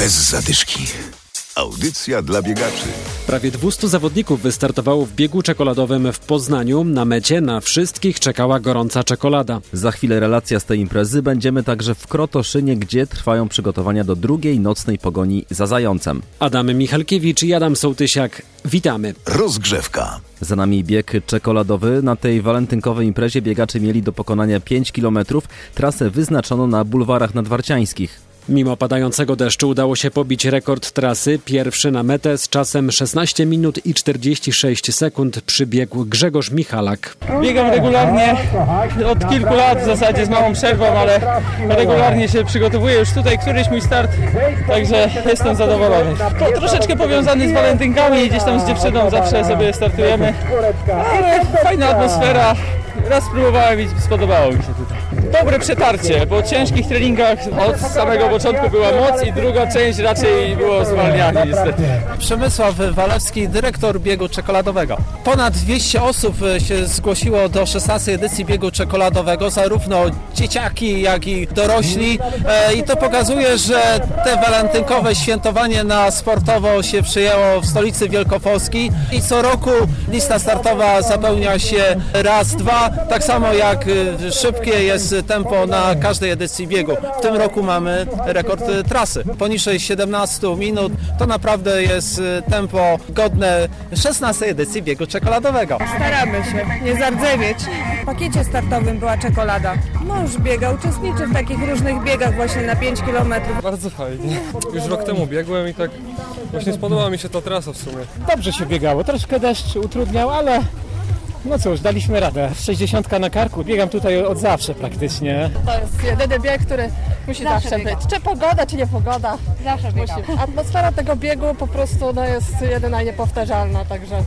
Bez zadyszki. Audycja dla biegaczy. Prawie 200 zawodników wystartowało w biegu czekoladowym w Poznaniu. Na mecie na wszystkich czekała gorąca czekolada. Za chwilę relacja z tej imprezy. Będziemy także w Krotoszynie, gdzie trwają przygotowania do drugiej nocnej pogoni za zającem. Adam Michalkiewicz i Adam Sołtysiak. Witamy. Rozgrzewka. Za nami bieg czekoladowy. Na tej walentynkowej imprezie biegacze mieli do pokonania 5 km. Trasę wyznaczono na bulwarach nadwarciańskich. Mimo padającego deszczu udało się pobić rekord trasy. Pierwszy na metę z czasem 16 minut i 46 sekund przybiegł Grzegorz Michalak. Biegam regularnie od kilku lat w zasadzie z małą przerwą, ale regularnie się przygotowuję już tutaj, któryś mój start, także jestem zadowolony. To troszeczkę powiązany z walentynkami, gdzieś tam z dziewczyną zawsze sobie startujemy, ale fajna atmosfera. Raz spróbowałem i spodobało mi się tutaj. Dobre przetarcie, po ciężkich treningach od samego początku była moc i druga część raczej było zwalnianie niestety. Przemysław Walewski, dyrektor biegu czekoladowego. Ponad 200 osób się zgłosiło do 16 edycji biegu czekoladowego, zarówno dzieciaki, jak i dorośli. E, I to pokazuje, że te walentynkowe świętowanie na sportowo się przyjęło w stolicy Wielkopolski i co roku lista startowa zapełnia się raz, dwa, tak samo jak e, szybkie jest tempo na każdej edycji biegu. W tym roku mamy rekord trasy. Poniżej 17 minut to naprawdę jest tempo godne 16 edycji biegu czekoladowego. Staramy się nie zardzewieć. W pakiecie startowym była czekolada. Mąż biega, uczestniczy w takich różnych biegach właśnie na 5 km. Bardzo fajnie. Już rok temu biegłem i tak właśnie spodobała mi się ta trasa w sumie. Dobrze się biegało. Troszkę deszcz utrudniał, ale no cóż, daliśmy radę. 60 na karku, biegam tutaj od zawsze praktycznie. To jest jedyny bieg, który musi zawsze, zawsze być. Czy pogoda, czy nie pogoda. Zawsze biegam. Atmosfera tego biegu po prostu no, jest jedyna i niepowtarzalna, także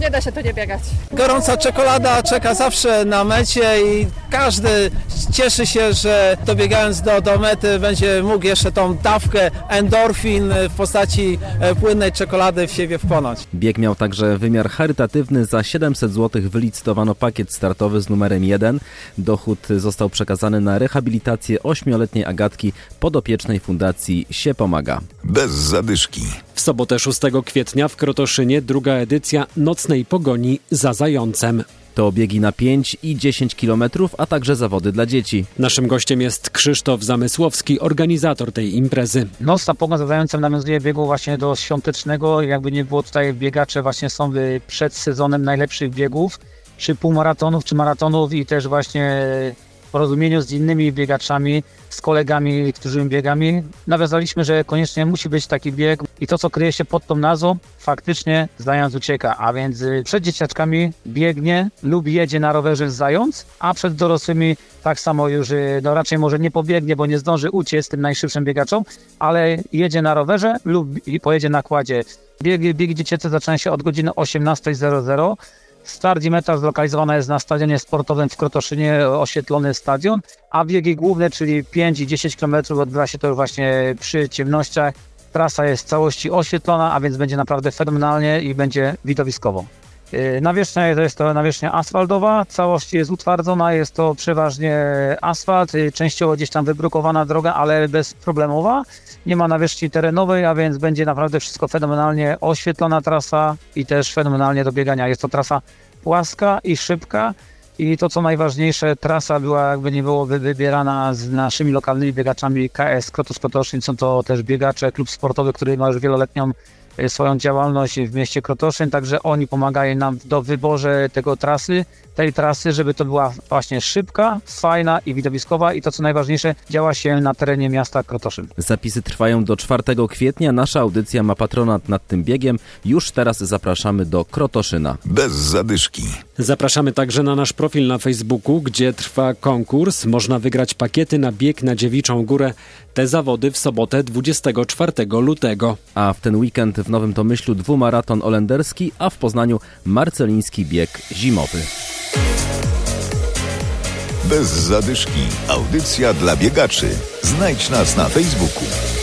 nie da się tu nie biegać. Gorąca czekolada czeka zawsze na mecie i każdy cieszy się, że dobiegając do, do mety będzie mógł jeszcze tą dawkę endorfin w postaci płynnej czekolady w siebie wchłonąć. Bieg miał także wymiar charytatywny. Za 700 zł wylicytowano pakiet startowy z numerem 1. Dochód został przekazany na rehabilitację ośmioletniej Agatki podopiecznej fundacji Sie Pomaga. Bez zadyszki. W sobotę 6 kwietnia w Krotoszynie druga edycja nocnej pogoni za zającem. To biegi na 5 i 10 km, a także zawody dla dzieci. Naszym gościem jest Krzysztof Zamysłowski, organizator tej imprezy. Nocna pogoń za zającem nawiązuje biegu właśnie do świątecznego. Jakby nie było tutaj biegacze właśnie są przed sezonem najlepszych biegów, czy półmaratonów, czy maratonów i też właśnie porozumieniu z innymi biegaczami, z kolegami, którzy biegami, nawiązaliśmy, że koniecznie musi być taki bieg i to, co kryje się pod tą nazwą, faktycznie zając ucieka, a więc przed dzieciaczkami biegnie lub jedzie na rowerze zając, a przed dorosłymi tak samo już, no raczej może nie pobiegnie, bo nie zdąży uciec tym najszybszym biegaczom, ale jedzie na rowerze lub pojedzie na kładzie. Biegi, biegi dziecięce zaczynają się od godziny 18.00. Start i meta zlokalizowana jest na stadionie sportowym w Krotoszynie, oświetlony stadion, a biegi główne, czyli 5 i 10 km odbywa się to już właśnie przy ciemnościach. Trasa jest w całości oświetlona, a więc będzie naprawdę fenomenalnie i będzie widowiskowo. Nawierzchnia to jest to nawierzchnia asfaltowa, całość jest utwardzona, jest to przeważnie asfalt, częściowo gdzieś tam wybrukowana droga, ale bezproblemowa. Nie ma nawierzchni terenowej, a więc będzie naprawdę wszystko fenomenalnie oświetlona trasa i też fenomenalnie do biegania. Jest to trasa płaska i szybka i to co najważniejsze, trasa była jakby nie było wybierana z naszymi lokalnymi biegaczami KS Krotos Kotoszyn, są to też biegacze, klub sportowy, który ma już wieloletnią swoją działalność w mieście Krotoszyn, także oni pomagają nam do wyborze tego trasy, tej trasy, żeby to była właśnie szybka, fajna i widowiskowa i to co najważniejsze, działa się na terenie miasta Krotoszyn. Zapisy trwają do 4 kwietnia. Nasza audycja ma patronat nad tym biegiem. Już teraz zapraszamy do Krotoszyna. Bez zadyszki. Zapraszamy także na nasz profil na Facebooku, gdzie trwa konkurs. Można wygrać pakiety na bieg na Dziewiczą Górę. Te zawody w sobotę 24 lutego. A w ten weekend w Nowym Tomyślu dwumaraton olenderski, a w Poznaniu marceliński bieg zimowy. Bez zadyszki. Audycja dla biegaczy. Znajdź nas na Facebooku.